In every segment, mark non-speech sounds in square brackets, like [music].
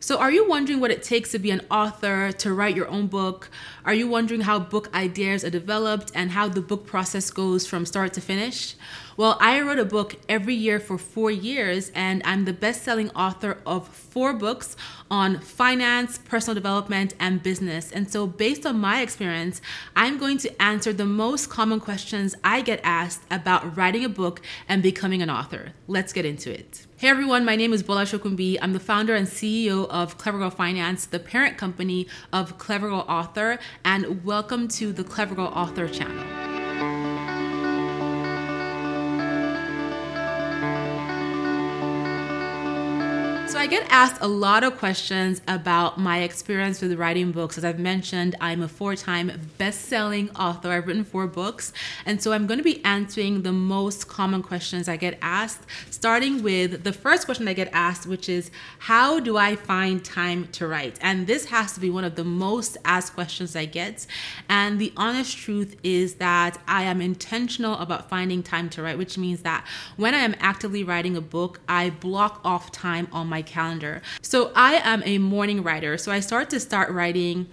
So, are you wondering what it takes to be an author, to write your own book? Are you wondering how book ideas are developed and how the book process goes from start to finish? Well, I wrote a book every year for four years, and I'm the best selling author of four books on finance, personal development, and business. And so, based on my experience, I'm going to answer the most common questions I get asked about writing a book and becoming an author. Let's get into it. Hey everyone, my name is Bola Sokunbi. I'm the founder and CEO of Clever Girl Finance, the parent company of Clever Girl Author, and welcome to the Clever Girl Author channel. So I get asked a lot of questions about my experience with writing books. As I've mentioned, I'm a four-time best-selling author. I've written four books, and so I'm going to be answering the most common questions I get asked, starting with the first question I get asked, which is how do I find time to write? And this has to be one of the most asked questions I get. And the honest truth is that I am intentional about finding time to write, which means that when I am actively writing a book, I block off time on my calendar. So I am a morning writer. So I start to start writing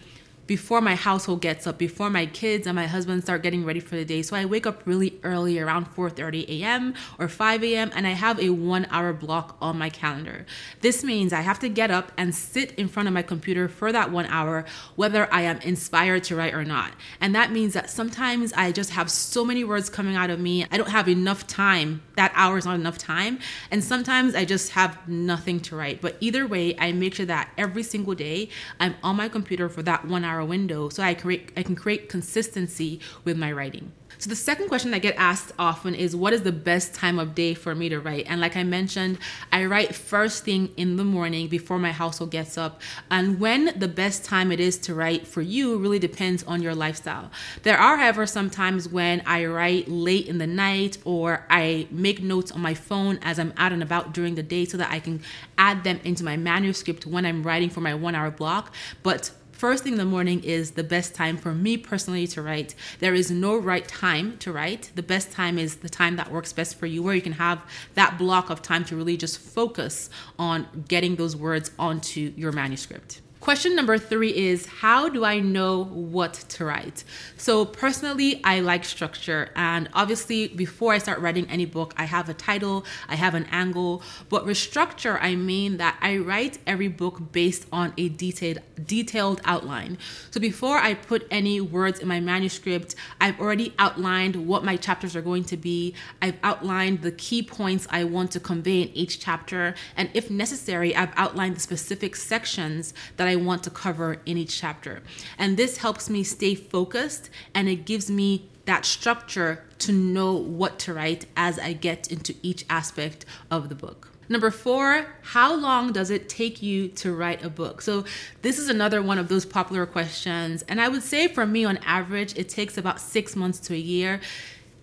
before my household gets up, before my kids and my husband start getting ready for the day. So I wake up really early, around 4:30 a.m. or 5 a.m., and I have a one-hour block on my calendar. This means I have to get up and sit in front of my computer for that one hour, whether I am inspired to write or not. And that means that sometimes I just have so many words coming out of me, I don't have enough time. That hour is not enough time, and sometimes I just have nothing to write. But either way, I make sure that every single day I'm on my computer for that one hour narrow window so I create I can create consistency with my writing. So the second question I get asked often is what is the best time of day for me to write? And like I mentioned, I write first thing in the morning before my household gets up. And when the best time it is to write for you really depends on your lifestyle. There are however some times when I write late in the night or I make notes on my phone as I'm out and about during the day so that I can add them into my manuscript when I'm writing for my 1 hour block. But First thing in the morning is the best time for me personally to write. There is no right time to write. The best time is the time that works best for you, where you can have that block of time to really just focus on getting those words onto your manuscript. Question number three is How do I know what to write? So, personally, I like structure. And obviously, before I start writing any book, I have a title, I have an angle. But with structure, I mean that I write every book based on a detailed, detailed outline. So, before I put any words in my manuscript, I've already outlined what my chapters are going to be. I've outlined the key points I want to convey in each chapter. And if necessary, I've outlined the specific sections that I I want to cover in each chapter. And this helps me stay focused and it gives me that structure to know what to write as I get into each aspect of the book. Number four, how long does it take you to write a book? So, this is another one of those popular questions. And I would say for me, on average, it takes about six months to a year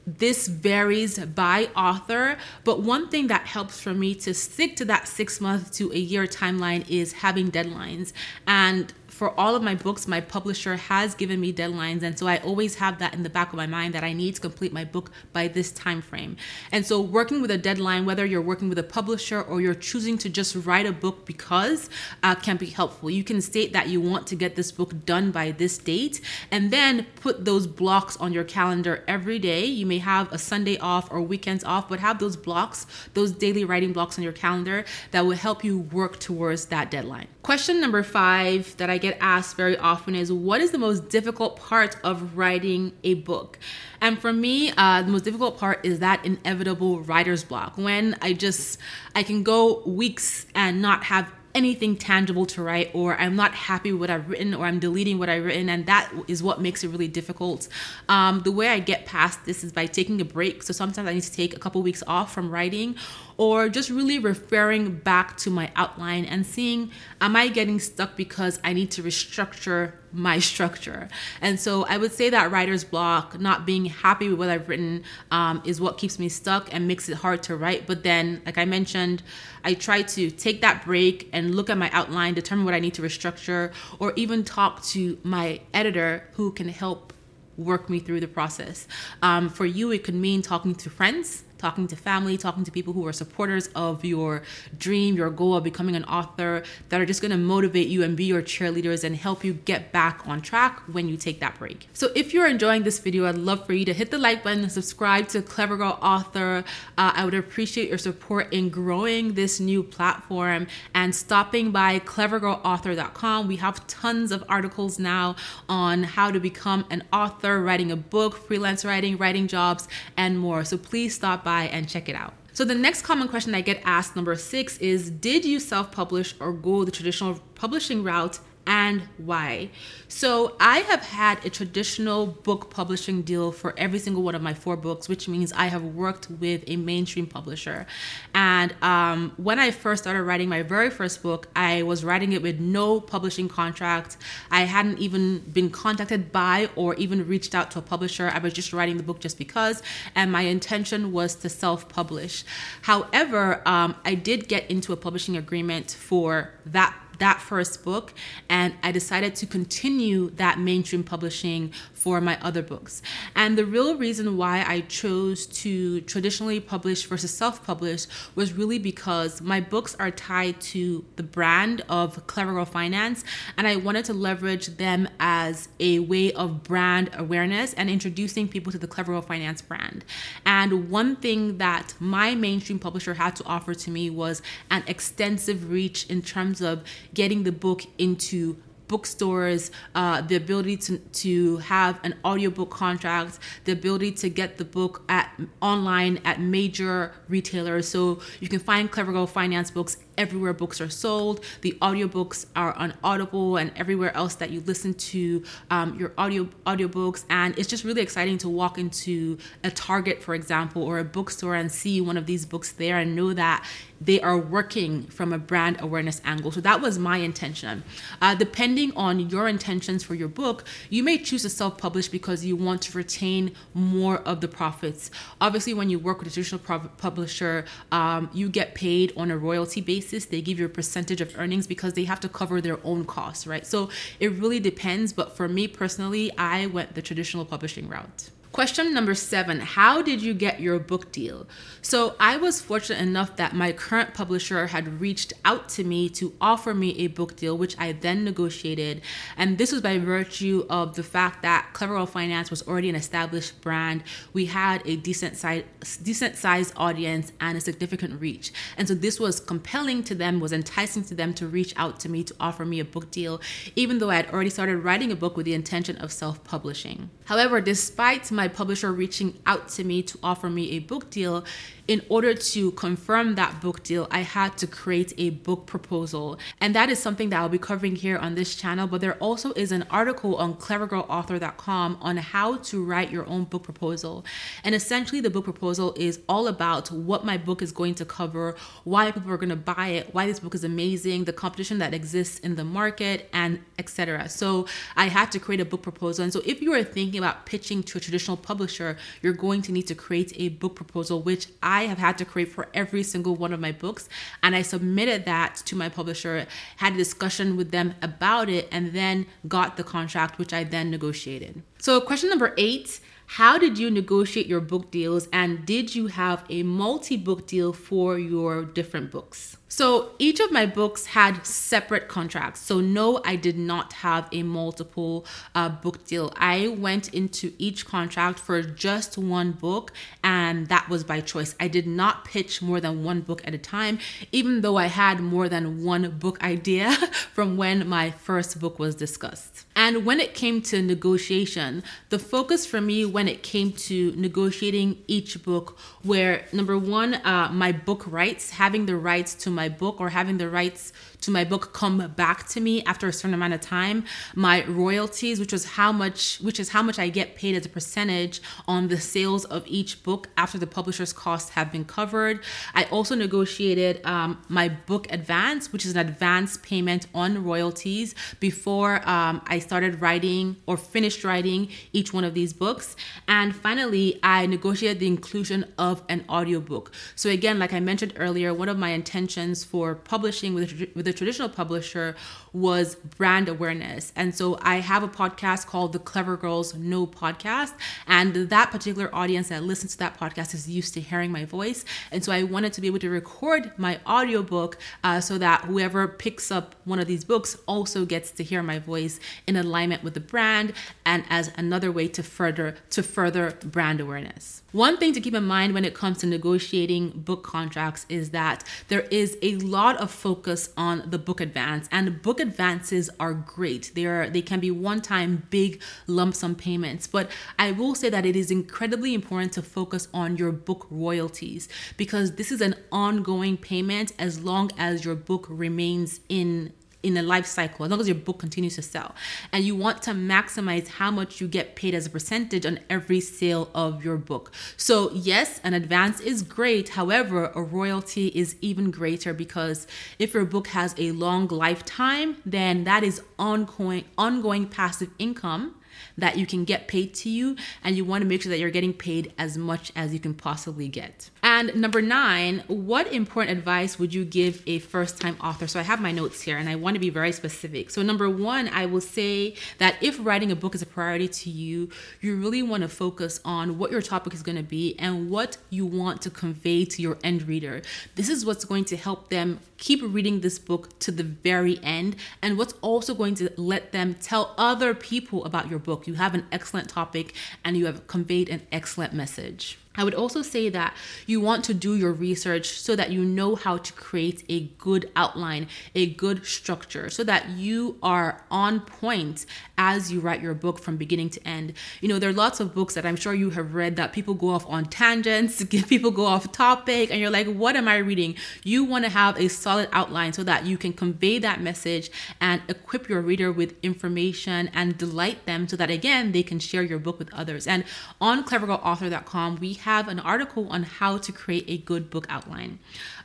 this varies by author, but one thing that helps for me to stick to that six month to a year timeline is having deadlines. And for all of my books, my publisher has given me deadlines, and so I always have that in the back of my mind that I need to complete my book by this time frame. And so, working with a deadline, whether you're working with a publisher or you're choosing to just write a book because, uh, can be helpful. You can state that you want to get this book done by this date, and then put those blocks on your calendar every day. You may have a Sunday off or weekends off, but have those blocks, those daily writing blocks on your calendar that will help you work towards that deadline. Question number five that I get asked very often is what is the most difficult part of writing a book? And for me, uh, the most difficult part is that inevitable writer's block when I just, I can go weeks and not have anything tangible to write or i'm not happy with what i've written or i'm deleting what i've written and that is what makes it really difficult. Um, the way i get past this is by taking a break. So sometimes i need to take a couple weeks off from writing or just really referring back to my outline and seeing am i getting stuck because i need to restructure my structure. And so I would say that writer's block, not being happy with what I've written, um, is what keeps me stuck and makes it hard to write. But then, like I mentioned, I try to take that break and look at my outline, determine what I need to restructure, or even talk to my editor who can help work me through the process. Um, for you, it could mean talking to friends talking to family, talking to people who are supporters of your dream, your goal of becoming an author that are just going to motivate you and be your cheerleaders and help you get back on track when you take that break. So if you're enjoying this video, I'd love for you to hit the like button and subscribe to Clever Girl Author. Uh, I would appreciate your support in growing this new platform and stopping by clevergirlauthor.com. We have tons of articles now on how to become an author, writing a book, freelance writing, writing jobs, and more. So please stop by and check it out. So the next common question I get asked, number six, is Did you self publish or go the traditional publishing route and why. So, I have had a traditional book publishing deal for every single one of my four books, which means I have worked with a mainstream publisher. And um, when I first started writing my very first book, I was writing it with no publishing contract. I hadn't even been contacted by or even reached out to a publisher. I was just writing the book just because, and my intention was to self publish. However, um, I did get into a publishing agreement for that that first book and I decided to continue that mainstream publishing for my other books. And the real reason why I chose to traditionally publish versus self publish was really because my books are tied to the brand of Clever Girl Finance, and I wanted to leverage them as a way of brand awareness and introducing people to the Clever Girl Finance brand. And one thing that my mainstream publisher had to offer to me was an extensive reach in terms of getting the book into bookstores, uh, the ability to, to have an audiobook contract, the ability to get the book at online at major retailers. So you can find Clever Girl Finance books everywhere books are sold. The audiobooks are on Audible and everywhere else that you listen to um, your audio audiobooks. And it's just really exciting to walk into a Target, for example, or a bookstore and see one of these books there and know that they are working from a brand awareness angle. So that was my intention. Uh, depending on your intentions for your book, you may choose to self publish because you want to retain more of the profits. Obviously, when you work with a traditional publisher, um, you get paid on a royalty basis. They give you a percentage of earnings because they have to cover their own costs, right? So it really depends. But for me personally, I went the traditional publishing route. Question number seven How did you get your book deal? So, I was fortunate enough that my current publisher had reached out to me to offer me a book deal, which I then negotiated. And this was by virtue of the fact that Clever Girl Finance was already an established brand. We had a decent size, decent sized audience and a significant reach. And so, this was compelling to them, was enticing to them to reach out to me to offer me a book deal, even though I had already started writing a book with the intention of self publishing. However, despite my my publisher reaching out to me to offer me a book deal, in order to confirm that book deal, I had to create a book proposal. And that is something that I'll be covering here on this channel. But there also is an article on clevergirlauthor.com on how to write your own book proposal. And essentially, the book proposal is all about what my book is going to cover, why people are going to buy it, why this book is amazing, the competition that exists in the market, and etc. So I had to create a book proposal. And so if you are thinking about pitching to a traditional publisher, you're going to need to create a book proposal, which I have had to create for every single one of my books. And I submitted that to my publisher, had a discussion with them about it, and then got the contract, which I then negotiated. So, question number eight how did you negotiate your book deals and did you have a multi book deal for your different books? So each of my books had separate contracts. So, no, I did not have a multiple uh, book deal. I went into each contract for just one book, and that was by choice. I did not pitch more than one book at a time, even though I had more than one book idea [laughs] from when my first book was discussed. And when it came to negotiation, the focus for me when it came to negotiating each book, where number one, uh, my book rights, having the rights to my book or having the rights to my book come back to me after a certain amount of time, my royalties, which was how much, which is how much I get paid as a percentage on the sales of each book after the publisher's costs have been covered. I also negotiated um, my book advance, which is an advance payment on royalties before um, I started writing or finished writing each one of these books. And finally, I negotiated the inclusion of an audiobook. So again, like I mentioned earlier, one of my intentions for publishing with with a traditional publisher was brand awareness. And so I have a podcast called the Clever Girls Know Podcast. And that particular audience that listens to that podcast is used to hearing my voice. And so I wanted to be able to record my audiobook uh, so that whoever picks up one of these books also gets to hear my voice in alignment with the brand and as another way to further to further brand awareness. One thing to keep in mind when it comes to negotiating book contracts is that there is a lot of focus on the book advance and book advances are great. They are they can be one-time big lump sum payments, but I will say that it is incredibly important to focus on your book royalties because this is an ongoing payment as long as your book remains in in the life cycle, as long as your book continues to sell. And you want to maximize how much you get paid as a percentage on every sale of your book. So, yes, an advance is great. However, a royalty is even greater because if your book has a long lifetime, then that is ongoing ongoing passive income that you can get paid to you and you want to make sure that you're getting paid as much as you can possibly get. And number nine, what important advice would you give a first time author? So I have my notes here and I want to be very specific. So, number one, I will say that if writing a book is a priority to you, you really want to focus on what your topic is going to be and what you want to convey to your end reader. This is what's going to help them keep reading this book to the very end and what's also going to let them tell other people about your book. You have an excellent topic and you have conveyed an excellent message. I would also say that you want to do your research so that you know how to create a good outline, a good structure, so that you are on point as you write your book from beginning to end. You know, there are lots of books that I'm sure you have read that people go off on tangents, [laughs] people go off topic, and you're like, what am I reading? You want to have a solid outline so that you can convey that message and equip your reader with information and delight them so that, again, they can share your book with others. And on clevergirlauthor.com, we have an article on how to create a good book outline.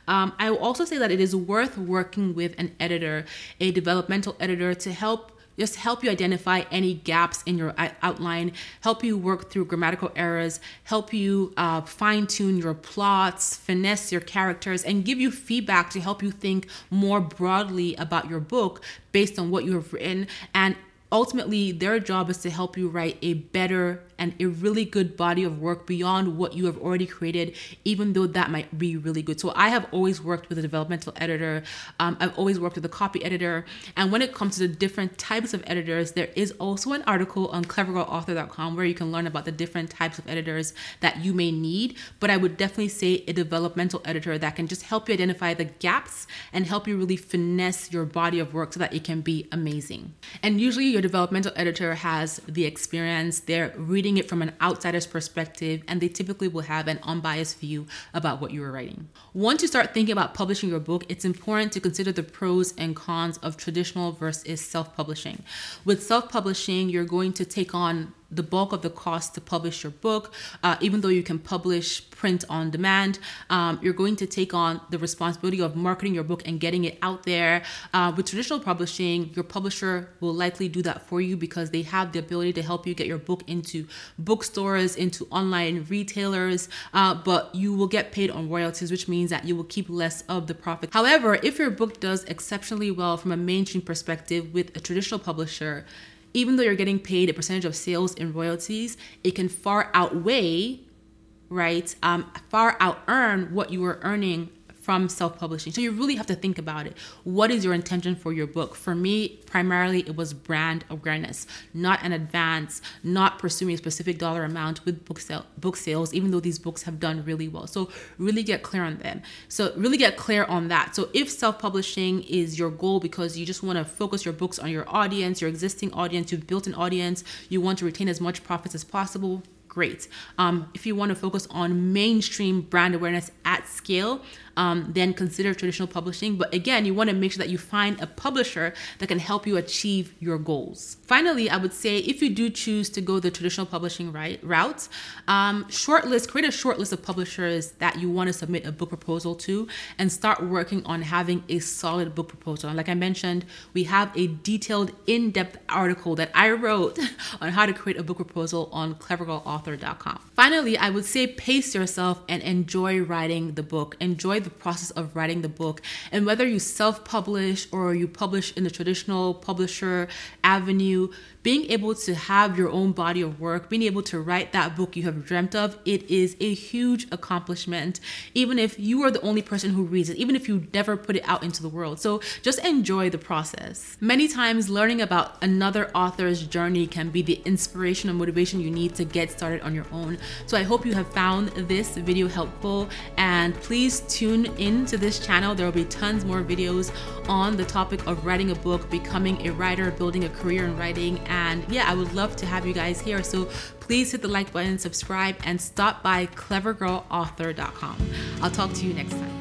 Um, I will also say that it is worth working with an editor, a developmental editor, to help just help you identify any gaps in your outline, help you work through grammatical errors, help you uh, fine tune your plots, finesse your characters, and give you feedback to help you think more broadly about your book based on what you have written and ultimately their job is to help you write a better and a really good body of work beyond what you have already created even though that might be really good. So i have always worked with a developmental editor. Um, i've always worked with a copy editor. And when it comes to the different types of editors there is also an article on clevergirlauthor.com where you can learn about the different types of editors that you may need. But i would definitely say a developmental editor that can just help you identify the gaps and help you really finesse your body of work so that it can be amazing. And usually your developmental editor has the experience, they're reading it from an outsider's perspective, and they typically will have an unbiased view about what you are writing. Once you start thinking about publishing your book, it's important to consider the pros and cons of traditional versus self publishing. With self publishing, you're going to take on the bulk of the cost to publish your book, uh, even though you can publish print on demand. Um, you're going to take on the responsibility of marketing your book and getting it out there. Uh, with traditional publishing, your publisher will likely do that for you because they have the ability to help you get your book into bookstores, into online retailers, uh, but you will get paid on royalties, which means that you will keep less of the profit. However, if your book does exceptionally well from a mainstream perspective with a traditional publisher, even though you're getting paid a percentage of sales in royalties, it can far outweigh, right? Um, far out earn what you were earning from self publishing. So you really have to think about it. What is your intention for your book? For me, primarily it was brand awareness, not an advance, not pursuing a specific dollar amount with book, sale, book sales, even though these books have done really well. So really get clear on them. So really get clear on that. So if self publishing is your goal because you just want to focus your books on your audience, your existing audience, you've built an audience, you want to retain as much profits as possible, great. Um, if you want to focus on mainstream brand awareness at scale, um, then consider traditional publishing. But again, you want to make sure that you find a publisher that can help you achieve your goals. Finally, I would say if you do choose to go the traditional publishing right, route, um, shortlist, create a short list of publishers that you want to submit a book proposal to and start working on having a solid book proposal. And like I mentioned, we have a detailed, in depth article that I wrote [laughs] on how to create a book proposal on Clever Girl clevergirlauthor.com. Finally, I would say pace yourself and enjoy writing the book. Enjoy the process of writing the book. And whether you self publish or you publish in the traditional publisher avenue, being able to have your own body of work, being able to write that book you have dreamt of, it is a huge accomplishment, even if you are the only person who reads it, even if you never put it out into the world. So just enjoy the process. Many times, learning about another author's journey can be the inspiration and motivation you need to get started on your own. So I hope you have found this video helpful and please tune in to this channel. There will be tons more videos on the topic of writing a book, becoming a writer, building a career in writing, and yeah, I would love to have you guys here. So please hit the like button, subscribe, and stop by clevergirlauthor.com. I'll talk to you next time.